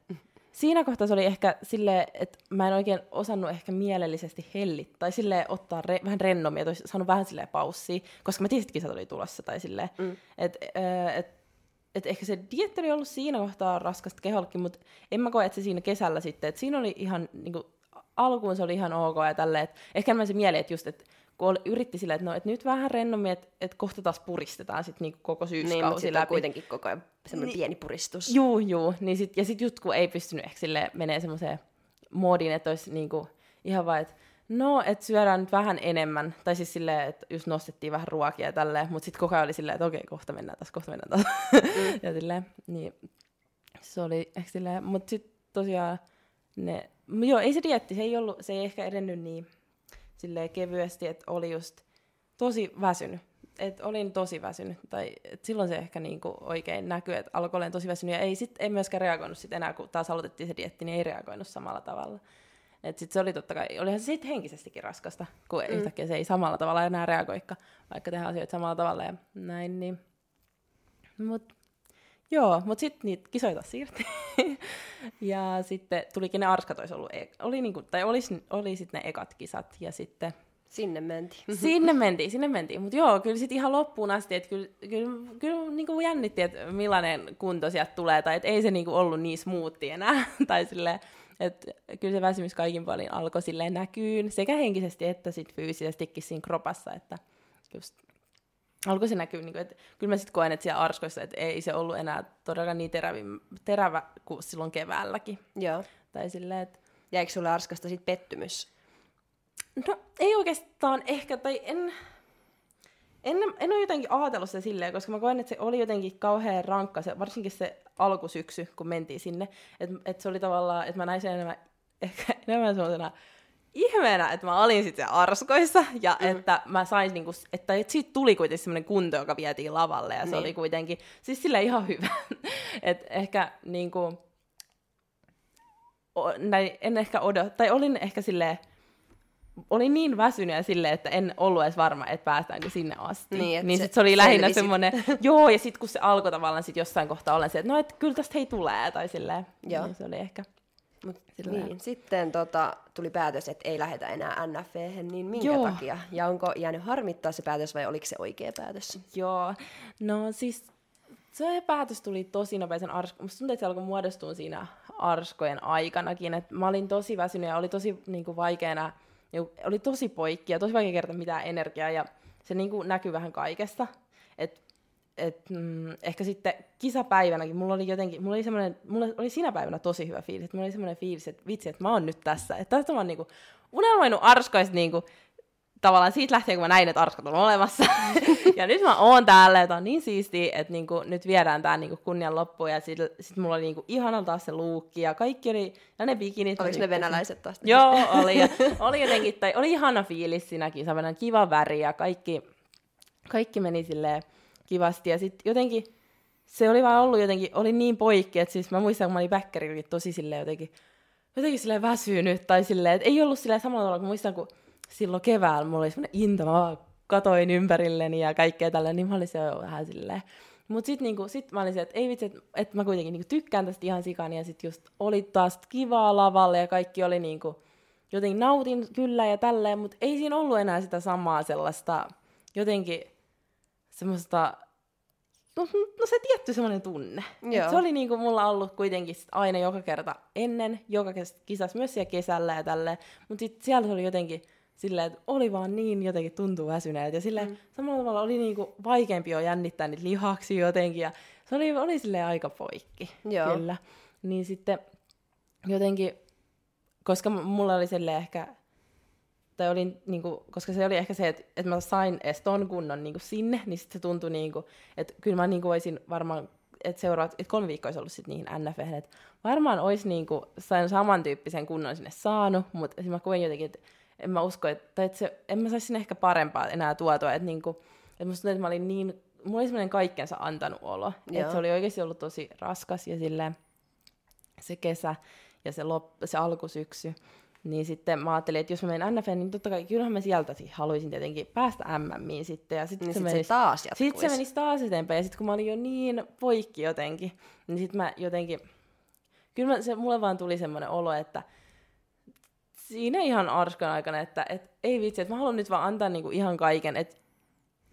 Siinä kohtaa se oli ehkä sille, että mä en oikein osannut ehkä mielellisesti hellittää, tai sille ottaa re, vähän rennomia, että olisi saanut vähän sille paussia, koska mä tiesin, että kisat oli tulossa, tai sille, mm. että et, et ehkä se dietti oli ollut siinä kohtaa raskasta kehollekin, mutta en mä koe, että se siinä kesällä sitten, että siinä oli ihan, niin kuin, alkuun se oli ihan ok ja tälleen, että ehkä mä se mieli, että just, että kun oli, yritti sillä, että, no, että nyt vähän rennommin, että, että kohta taas puristetaan sit niinku koko syyskausi niin, mutta läpi. kuitenkin koko ajan semmoinen niin, pieni puristus. Juu, juu. Niin sit, ja sitten just kun ei pystynyt ehkä sille menee semmoiseen moodiin, että olisi niinku ihan vaan, että no, että syödään nyt vähän enemmän. Tai siis silleen, että just nostettiin vähän ruokia ja tälleen, mutta sitten koko ajan oli silleen, että okei, kohta mennään taas, kohta mennään taas. Mm. ja silleen, niin se oli ehkä silleen, mutta sitten tosiaan ne, joo, ei se dietti, se ei ollut, se ei ehkä edennyt niin silleen kevyesti, että oli just tosi väsynyt. Et olin tosi väsynyt, tai et silloin se ehkä niinku oikein näkyy, että alkoi olla tosi väsynyt, ja ei, sit, ei myöskään reagoinut sit enää, kun taas aloitettiin se dietti, niin ei reagoinut samalla tavalla. Et sit se oli totta kai, olihan se sitten henkisestikin raskasta, kun mm. yhtäkkiä se ei samalla tavalla enää reagoikka, vaikka tehdään asioita samalla tavalla ja näin, niin. Mut Joo, mutta sitten niitä kisoja taas siirti. ja sitten tulikin ne arskat olisi ollut, e- oli niinku, tai olisi, oli sitten ne ekat kisat, ja sitten... Sinne mentiin. sinne mentiin, sinne mentiin. Mutta joo, kyllä sitten ihan loppuun asti, että kyllä, kyllä, kyllä niinku jännitti, että millainen kunto sieltä tulee, tai että ei se niinku ollut niin smoothi enää, tai silleen, että kyllä se väsymys kaikin paljon alkoi silleen näkyyn, sekä henkisesti että sit fyysisestikin siinä kropassa, että just alkoi se näkyä, niin kuin, että kyllä mä sitten koen, että siellä arskoissa, että ei se ollut enää todella niin terävi, terävä kuin silloin keväälläkin. Joo. Tai silleen, että... Jäikö sulle arskasta sitten pettymys? No ei oikeastaan ehkä, tai en, en, en ole jotenkin ajatellut sitä silleen, koska mä koen, että se oli jotenkin kauhean rankka, se, varsinkin se alkusyksy, kun mentiin sinne, että et se oli tavallaan, että mä näin sen enemmän, ehkä enemmän sellaisena ihmeenä, että mä olin sitten arskoissa ja mm. että mä sain niinku, että siitä tuli kuitenkin semmoinen kunto, joka vietiin lavalle ja se niin. oli kuitenkin siis sille ihan hyvä. että ehkä niinku, o, näin, en ehkä odot, tai olin ehkä silleen, olin niin väsynyt ja silleen, että en ollut edes varma, että päästäänkö sinne asti. Niin, niin se, sit se oli lähinnä semmoinen, joo, ja sitten kun se alkoi tavallaan sit jossain kohtaa olla se, että no, että kyllä tästä hei tulee, tai silleen, joo. niin se oli ehkä. Mut, niin. Sitten tota, tuli päätös, että ei lähetä enää nff niin minkä Joo. takia? Ja onko jäänyt harmittaa se päätös vai oliko se oikea päätös? Joo, no siis se päätös tuli tosi nopeisen arsko. Musta tuntuu, että se alkoi muodostua siinä arskojen aikanakin. Et mä olin tosi väsynyt ja oli tosi niin kuin, vaikeana, niin, oli tosi poikki ja tosi vaikea kertoa mitään energiaa ja se niin kuin, näkyy vähän kaikesta. Et, mm, ehkä sitten kisapäivänäkin mulla oli jotenkin, mulla oli, semmoinen, mulla oli siinä päivänä tosi hyvä fiilis, että mulla oli semmoinen fiilis, että vitsi, että mä oon nyt tässä. Että tästä mä oon niinku unelmoinut arskoista niinku, tavallaan siitä lähtien, kun mä näin, että Arskot on olemassa. ja nyt mä oon täällä, että on niin siistiä, että niinku, nyt viedään tää niinku kunnian loppuun. Ja sit, sit mulla oli niinku ihana taas se luukki ja kaikki oli, ja ne bikinit. Oliko ne venäläiset taas? Joo, oli. Ja oli jotenkin, tai oli ihana fiilis siinäkin, se kiva väri ja kaikki, kaikki meni silleen kivasti. Ja sitten jotenkin se oli vaan ollut jotenkin, oli niin poikki, että siis mä muistan, kun mä olin väkkärillä tosi silleen jotenkin, jotenkin silleen väsynyt, tai silleen, että ei ollut silleen samalla tavalla, kun muistan, kun silloin keväällä mulla oli semmoinen into, mä vaan katoin ympärilleni ja kaikkea tällä, niin mä olin se vähän silleen. Mutta sitten niinku, sit mä olin se, että ei vitsi, että et mä kuitenkin niinku tykkään tästä ihan sikani, ja sitten just oli taas kivaa lavalle, ja kaikki oli niinku, jotenkin nautin kyllä ja tälleen, mutta ei siinä ollut enää sitä samaa sellaista jotenkin semmoista no, no se tietty semmoinen tunne. se oli niinku mulla ollut kuitenkin aina joka kerta ennen, joka kisas myös siellä kesällä ja tälleen, mutta sitten siellä se oli jotenkin silleen, että oli vaan niin jotenkin tuntuu väsyneeltä. Ja silleen mm. samalla tavalla oli niinku vaikeampi jo jännittää niitä lihaksia jotenkin. Ja se oli, oli silleen aika poikki. Joo. Kyllä. Niin sitten jotenkin, koska mulla oli silleen ehkä, tai oli, niinku, koska se oli ehkä se, että, että mä sain edes ton kunnon niinku sinne, niin sitten se tuntui, niinku, että kyllä mä niinku voisin varmaan että seuraat, että kolme viikkoa olisi ollut sitten niihin NF, että varmaan olisi niinku sain samantyyppisen kunnon sinne saanut, mutta mä koin jotenkin, että en mä usko, että, tai että se, en mä saisi sinne ehkä parempaa enää tuotua, että niinku, että musta tuntuu, että mä olin niin, mulla oli semmoinen kaikkensa antanut olo, että se oli oikeasti ollut tosi raskas ja silleen se kesä ja se, lop, se alkusyksy, niin sitten mä ajattelin, että jos mä menen NFN, niin totta kai kyllähän mä sieltä haluaisin tietenkin päästä MMiin sitten. Ja sitten niin se, sit menisi, se taas jatkuisi. Sitten se menisi taas eteenpäin. Ja sitten kun mä olin jo niin poikki jotenkin, niin sitten mä jotenkin... Kyllä mä, se, mulle vaan tuli semmoinen olo, että siinä ihan arskan aikana, että et, ei vitsi, että mä haluan nyt vaan antaa niinku ihan kaiken. Et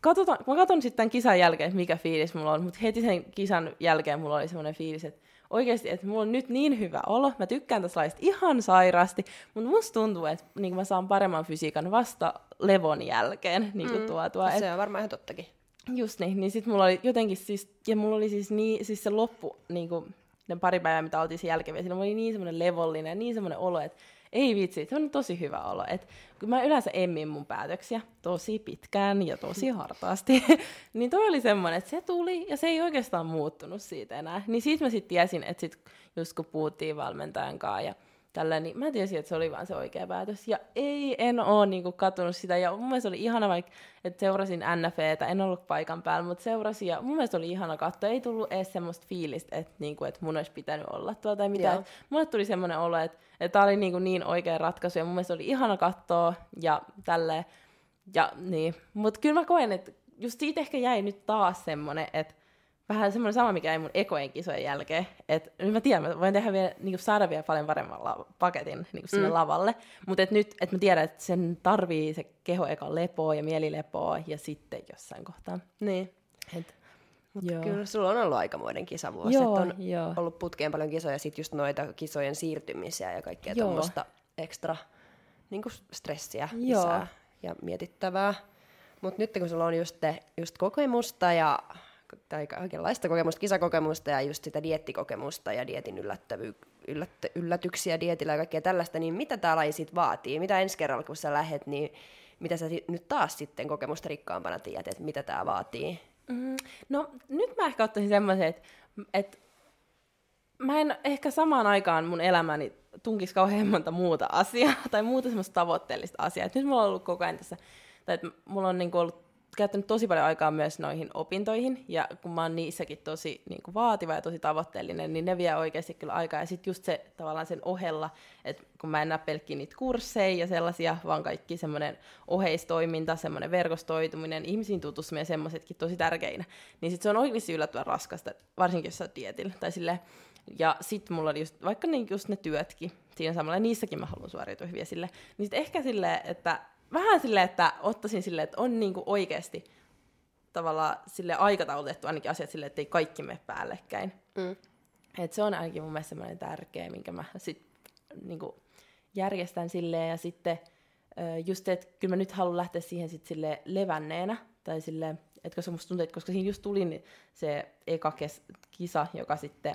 katsotaan, mä katson sitten tämän kisan jälkeen, että mikä fiilis mulla on, mutta heti sen kisan jälkeen mulla oli semmoinen fiilis, että oikeasti, että mulla on nyt niin hyvä olo, mä tykkään tästä laista ihan sairaasti, mutta musta tuntuu, että niin mä saan paremman fysiikan vasta levon jälkeen niin mm, tuotua. Se on varmaan ihan tottakin. Just niin, niin sit mulla oli jotenkin siis, ja mulla oli siis, niin, siis se loppu, niin kuin, ne pari päivää, mitä oltiin sen jälkeen, siinä oli niin semmoinen levollinen, niin semmoinen olo, että ei vitsi, se on tosi hyvä olo. Et kun mä yleensä emmin mun päätöksiä tosi pitkään ja tosi hartaasti, niin toi oli semmoinen, että se tuli ja se ei oikeastaan muuttunut siitä enää. Niin siitä mä sitten tiesin, että sit just kun puhuttiin valmentajan kanssa ja tällä, niin mä tiesin, että se oli vaan se oikea päätös. Ja ei, en oo niinku katunut sitä. Ja mun mielestä oli ihana vaikka, että seurasin NFEtä, en ollut paikan päällä, mutta seurasin. Ja mun mielestä oli ihana katsoa. Ei tullut edes semmoista fiilistä, että, niinku, että mun olisi pitänyt olla tuota tai mitään. Mulle tuli semmoinen olo, että, että tämä oli niinku niin oikea ratkaisu. Ja mun mielestä oli ihana katsoa ja tälleen. Ja niin. Mutta kyllä mä koen, että just siitä ehkä jäi nyt taas semmoinen, että vähän semmoinen sama, mikä ei mun ekojen kisojen jälkeen. Että nyt mä tiedän, mä voin tehdä vielä, niin saada vielä paljon paremmalla paketin niin sinne mm. lavalle. Mutta et nyt, että mä tiedän, että sen tarvii se keho eka lepoa ja mielilepoa ja sitten jossain kohtaa. Niin. Et, mutta joo. kyllä sulla on ollut aikamoinen kisavuosi. Joo, on joo. ollut putkeen paljon kisoja, sitten just noita kisojen siirtymisiä ja kaikkea tuommoista ekstra niin stressiä joo. lisää ja mietittävää. Mutta nyt kun sulla on just, te, just kokemusta ja tai kaikenlaista kokemusta, kisakokemusta ja just sitä diettikokemusta ja dietin yllättävy, yllät, yllätyksiä dietillä ja kaikkea tällaista, niin mitä tämä laji sit vaatii? Mitä ensi kerralla, kun sä lähet, niin mitä sä nyt taas sitten kokemusta rikkaampana tiedät, että mitä tämä vaatii? Mm, no nyt mä ehkä ottaisin semmoisen, että, että mä en ehkä samaan aikaan mun elämäni tunkisi kauhean monta muuta asiaa tai muuta semmoista tavoitteellista asiaa. Et nyt mulla on ollut koko ajan tässä, tai että mulla on niinku ollut käyttänyt tosi paljon aikaa myös noihin opintoihin, ja kun mä oon niissäkin tosi niin kuin vaativa ja tosi tavoitteellinen, niin ne vie oikeasti kyllä aikaa. Ja sitten just se tavallaan sen ohella, että kun mä en näe pelkkiä niitä kursseja ja sellaisia, vaan kaikki semmoinen oheistoiminta, semmoinen verkostoituminen, ihmisiin tutustuminen ja semmoisetkin tosi tärkeinä, niin sitten se on oikeasti yllättävän raskasta, varsinkin jos sä dietillä. Tai silleen, ja sitten mulla oli just, vaikka niin just ne työtkin siinä samalla, ja niissäkin mä haluan suoriutua hyviä sille, niin sitten ehkä silleen, että vähän silleen, että ottaisin silleen, että on niinku oikeasti tavallaan sille aikataulutettu ainakin asiat sille, ettei kaikki mene päällekkäin. Mm. Et se on ainakin mun mielestä semmoinen tärkeä, minkä mä sit niinku järjestän silleen. Ja sitten just, että kyllä mä nyt haluan lähteä siihen sit sille levänneenä. Tai sille, että koska musta tuntuu, että koska siinä just tuli niin se eka kes- kisa, joka sitten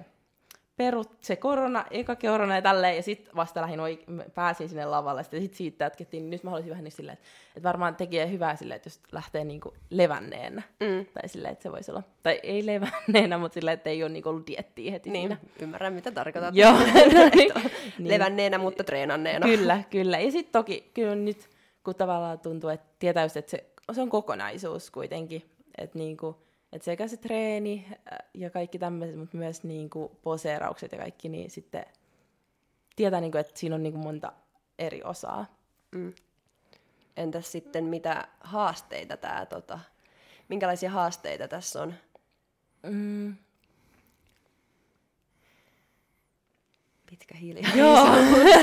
perut se korona, eka korona ja tälleen, ja sitten vasta lähin oik- pääsin sinne lavalle, sitten sit siitä jatkettiin, niin nyt mä haluaisin vähän niin silleen, että, että varmaan tekee hyvää silleen, että jos lähtee niinku levänneenä, Mm. tai silleen, että se voisi olla, tai ei levänneenä, mutta silleen, että ei ole niinku ollut diettiä heti Niin, siinä. ymmärrän mitä tarkoitat. Joo, niin. Levänneenä, mutta treenanneena. Kyllä, kyllä. Ja sitten toki, kyllä nyt, kun tavallaan tuntuu, että tietää just, että se, se on kokonaisuus kuitenkin, että niinku, että sekä se treeni äh, ja kaikki tämmöiset, mutta myös niinku poseeraukset ja kaikki, niin sitten tietää, niinku, että siinä on niinku monta eri osaa. Mm. Entäs sitten mitä haasteita tämä, tota, minkälaisia haasteita tässä on? Mm. Pitkä hiljaisuus. Joo.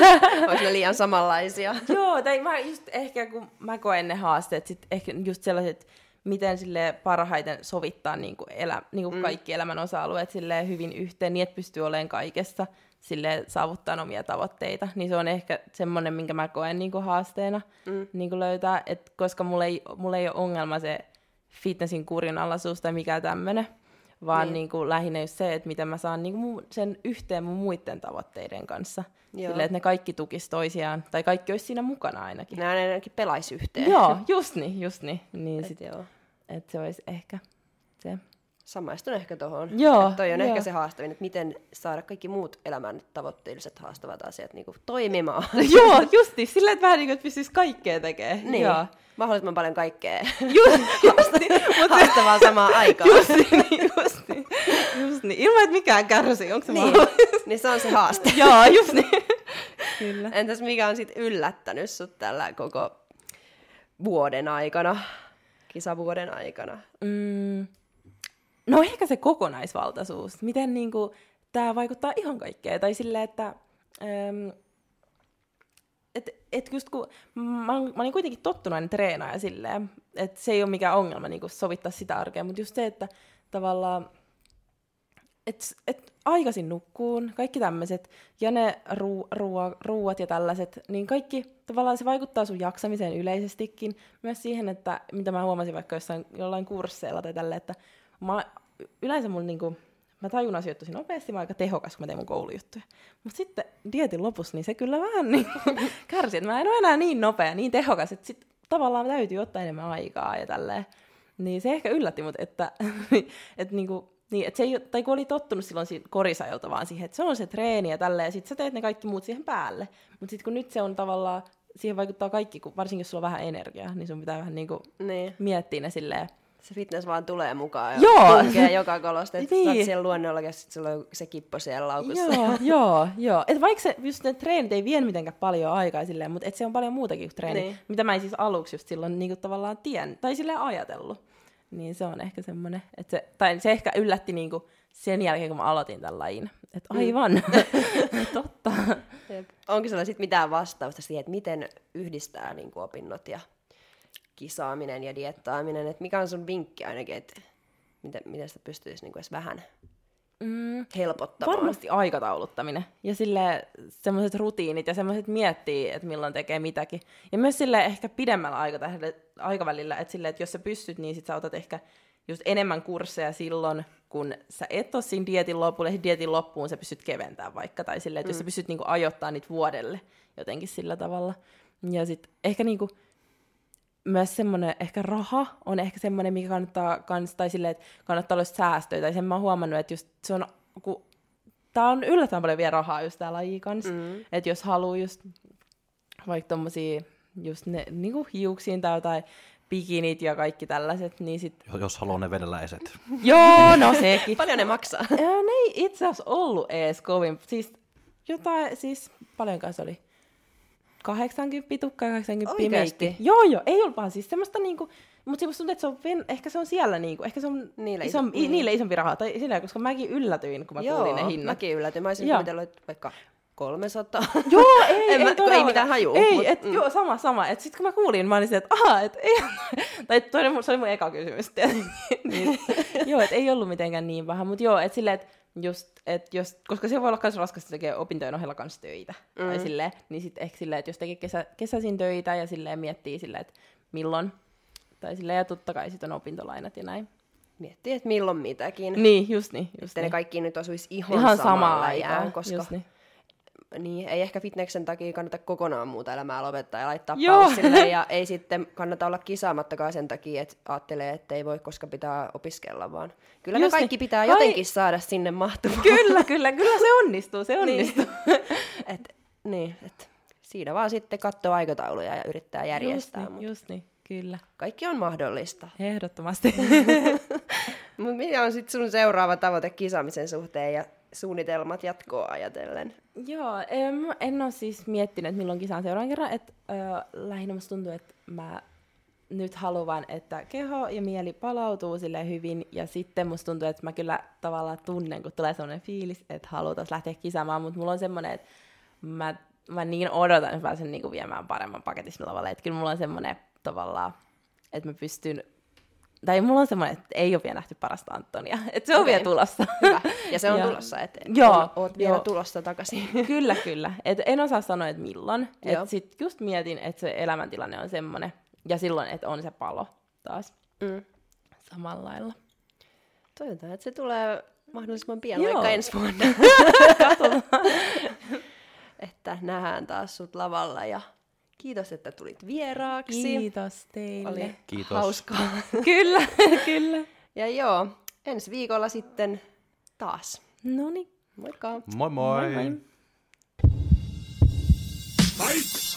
Olisi ne liian samanlaisia. Joo, tai mä just ehkä kun mä koen ne haasteet, sit ehkä just sellaiset, miten sille parhaiten sovittaa niinku elä, niinku mm. kaikki elämän osa-alueet sille hyvin yhteen, niin että pystyy olemaan kaikessa sille saavuttaa omia tavoitteita, niin se on ehkä semmoinen, minkä mä koen niinku haasteena mm. niinku löytää, et koska mulla ei, mulla ei ole ongelma se fitnessin kurinalaisuus tai mikä tämmöinen, vaan Niin. niin. niinku lähinnä just se, että miten mä saan niinku mun, sen yhteen mun muiden tavoitteiden kanssa. Joo. Silleen, että ne kaikki tukis toisiaan, tai kaikki olisi siinä mukana ainakin. Nämä ainakin pelaisi yhteen. Joo, just niin, just niin. niin sit, joo. Et se olisi ehkä se. Samaistun ehkä tuohon. Joo, Et toi on joo. ehkä se haastavin, että miten saada kaikki muut elämän tavoitteelliset haastavat asiat niinku toimimaan. Joo, justi, silleen, että vähän niin kuin, että pystyisi kaikkea tekemään. niin. Joo. Mahdollisimman paljon kaikkea Just, just mutta haastavaa samaan aikaan. just niin, just niin, just niin. Ilman, että mikään kärsii, onko se niin. niin se on se haaste. Joo, just niin. Kyllä. Entäs mikä on sitten yllättänyt sut tällä koko vuoden aikana, kisavuoden aikana? Mm, no ehkä se kokonaisvaltaisuus. Miten niinku, tämä vaikuttaa ihan kaikkeen. Tai silleen, että... Äm, et, et just kun mä, oon- mä olin kuitenkin tottunut aina treenaamaan silleen, että se ei ole mikään ongelma niin sovittaa sitä arkea, mutta just se, että tavallaan että et aikaisin nukkuun, kaikki tämmöiset, ja ne ruu, ruua, ruuat ja tällaiset, niin kaikki tavallaan se vaikuttaa sun jaksamiseen yleisestikin. Myös siihen, että mitä mä huomasin vaikka jossain jollain kursseilla tai tälle, että mä, yleensä mun niinku, mä tajun asioita tosi nopeasti, mä aika tehokas, kun mä teen mun koulujuttuja. Mutta sitten dietin lopussa, niin se kyllä vähän niin kärsi, että mä en ole enää niin nopea, niin tehokas, että sit tavallaan täytyy ottaa enemmän aikaa ja tälleen. Niin se ehkä yllätti mut, että, että niinku, niin, että se ei, tai kun oli tottunut silloin korisajolta vaan siihen, että se on se treeni ja tälleen, ja sitten sä teet ne kaikki muut siihen päälle. Mutta sitten kun nyt se on tavallaan, siihen vaikuttaa kaikki, kun, varsinkin jos sulla on vähän energiaa, niin sun pitää vähän niinku Niin. miettiä ne silleen, Se fitness vaan tulee mukaan ja Joo. tunkee joka kolosta. Että Niin. siellä luonnolla ja sit sulla on se kippo siellä laukussa. Joo, joo, joo. Et vaikka se, just ne treenit ei vie mitenkään paljon aikaa silleen, mutta et se on paljon muutakin kuin treeni, Niin. niin. mitä mä en siis aluksi just silloin niinku tavallaan tien, tai silleen ajatellut. Niin se on ehkä semmoinen, että se, tai se ehkä yllätti niinku sen jälkeen, kun mä aloitin tämän lajin. Että aivan, totta. Jep. Onko sulla sitten mitään vastausta siihen, että miten yhdistää niin kuin opinnot ja kisaaminen ja diettaaminen? Et mikä on sun vinkki ainakin, että miten, miten sitä pystyisi niin kuin edes vähän Mm, helpottamaan? varmasti aikatauluttaminen ja sille semmoiset rutiinit ja semmoiset miettii, että milloin tekee mitäkin. Ja myös sille ehkä pidemmällä aikavälillä, että, sille, että jos sä pystyt, niin sit sä otat ehkä just enemmän kursseja silloin, kun sä et ole siinä dietin lopulle, ja dietin loppuun sä pystyt keventämään vaikka, tai silleen, että mm. jos sä pystyt niinku ajoittamaan niitä vuodelle jotenkin sillä tavalla. Ja sitten ehkä niinku, myös semmoinen ehkä raha on ehkä semmoinen, mikä kannattaa kans, tai silleen, että kannattaa olla säästöä, tai sen mä oon huomannut, että just se on, kun tää on yllättävän paljon vielä rahaa just tää laji kanssa, mm. että jos haluaa just vaikka tommosia just ne niinku hiuksiin tai jotain bikinit ja kaikki tällaiset, niin sit, Jos haluaa ne venäläiset. joo, no sekin. Paljon ne maksaa? Ne ei itse asiassa ollut ees kovin. Siis jotain, siis paljonkaan se oli? 80 tukka ja 80 Oikeesti? meikki. Joo, joo, ei ollut vaan siis semmoista niinku, mutta musta tuntuu, että se on, ehkä se on siellä niinku, ehkä se on Niille iso- i, niin. niille isompi raha. Tai sillä, koska mäkin yllätyin, kun mä Joo, kuulin ne hinnat. mäkin yllätyin. Mä olisin kuvitellut, että vaikka 300. Joo, ei, En mä- ei, kun ei mitään hajua, Ei, mut- et, mm. joo, sama, sama. Et sit kun mä kuulin, mä olin että aha, et ei, tai toinen, se oli mun eka kysymys. niin, joo, et ei ollut mitenkään niin paha, mutta joo, et silleen, että just, et jos, koska se voi olla myös raskasta tekee opintojen ohella kans töitä. Mm. Tai silleen, niin sit ehkä silleen, että jos tekee kesä, kesäisin töitä ja silleen miettii silleen, että milloin, tai silleen, ja totta kai sit on opintolainat ja näin. Miettii, että milloin mitäkin. Niin, just niin. Just Sitten ne niin. kaikki nyt osuisi ihan, Ihan samalla samaa jää, aikaa, koska just niin. Niin, ei ehkä fitneksen takia kannata kokonaan muuta elämää lopettaa ja laittaa Joo. paussille. Ja ei sitten kannata olla kisaamattakaan sen takia, että ajattelee, että ei voi, koska pitää opiskella, vaan kyllä Just ne kaikki niin. pitää Ai- jotenkin saada sinne mahtumaan. Kyllä, kyllä, kyllä se onnistuu, se onnistuu. et, niin, et siinä vaan sitten katsoo aikatauluja ja yrittää just järjestää. niin, Mut just niin, kyllä. kaikki on mahdollista. Ehdottomasti. Mutta mikä on sitten sun seuraava tavoite kisaamisen suhteen ja suunnitelmat jatkoa ajatellen? Joo, em, en ole siis miettinyt, milloin kisaan seuraavan kerran. Et, ö, lähinnä musta tuntuu, että mä nyt haluan, että keho ja mieli palautuu sille hyvin. Ja sitten musta tuntuu, että mä kyllä tavallaan tunnen, kun tulee sellainen fiilis, että halutaan lähteä kisaamaan. Mutta mulla on semmoinen, että mä, mä niin odotan, että pääsen niinku viemään paremman paketismin lavalle. Että kyllä mulla on semmoinen tavallaan, että mä pystyn tai mulla on semmoinen, että ei ole vielä nähty parasta Antonia. Että se on Okei. vielä tulossa. Hyvä. Ja se on Ja- tulossa, että Joo, oot vielä joo. tulossa takaisin. kyllä, kyllä. Et en osaa sanoa, että milloin. Joo. Et sit just mietin, että se elämäntilanne on semmoinen. Ja silloin, että on se palo taas Mm. samalla lailla. Toivotaan, että se tulee mahdollisimman pian, Joo. vaikka ensi vuonna. että nähdään taas sut lavalla ja kiitos, että tulit vieraaksi. Kiitos teille. Oli Kiitos. hauskaa. Kyllä, kyllä. Ja joo, ensi viikolla sitten taas. No niin. Moikka! Moi moi! Moi moi. Fight!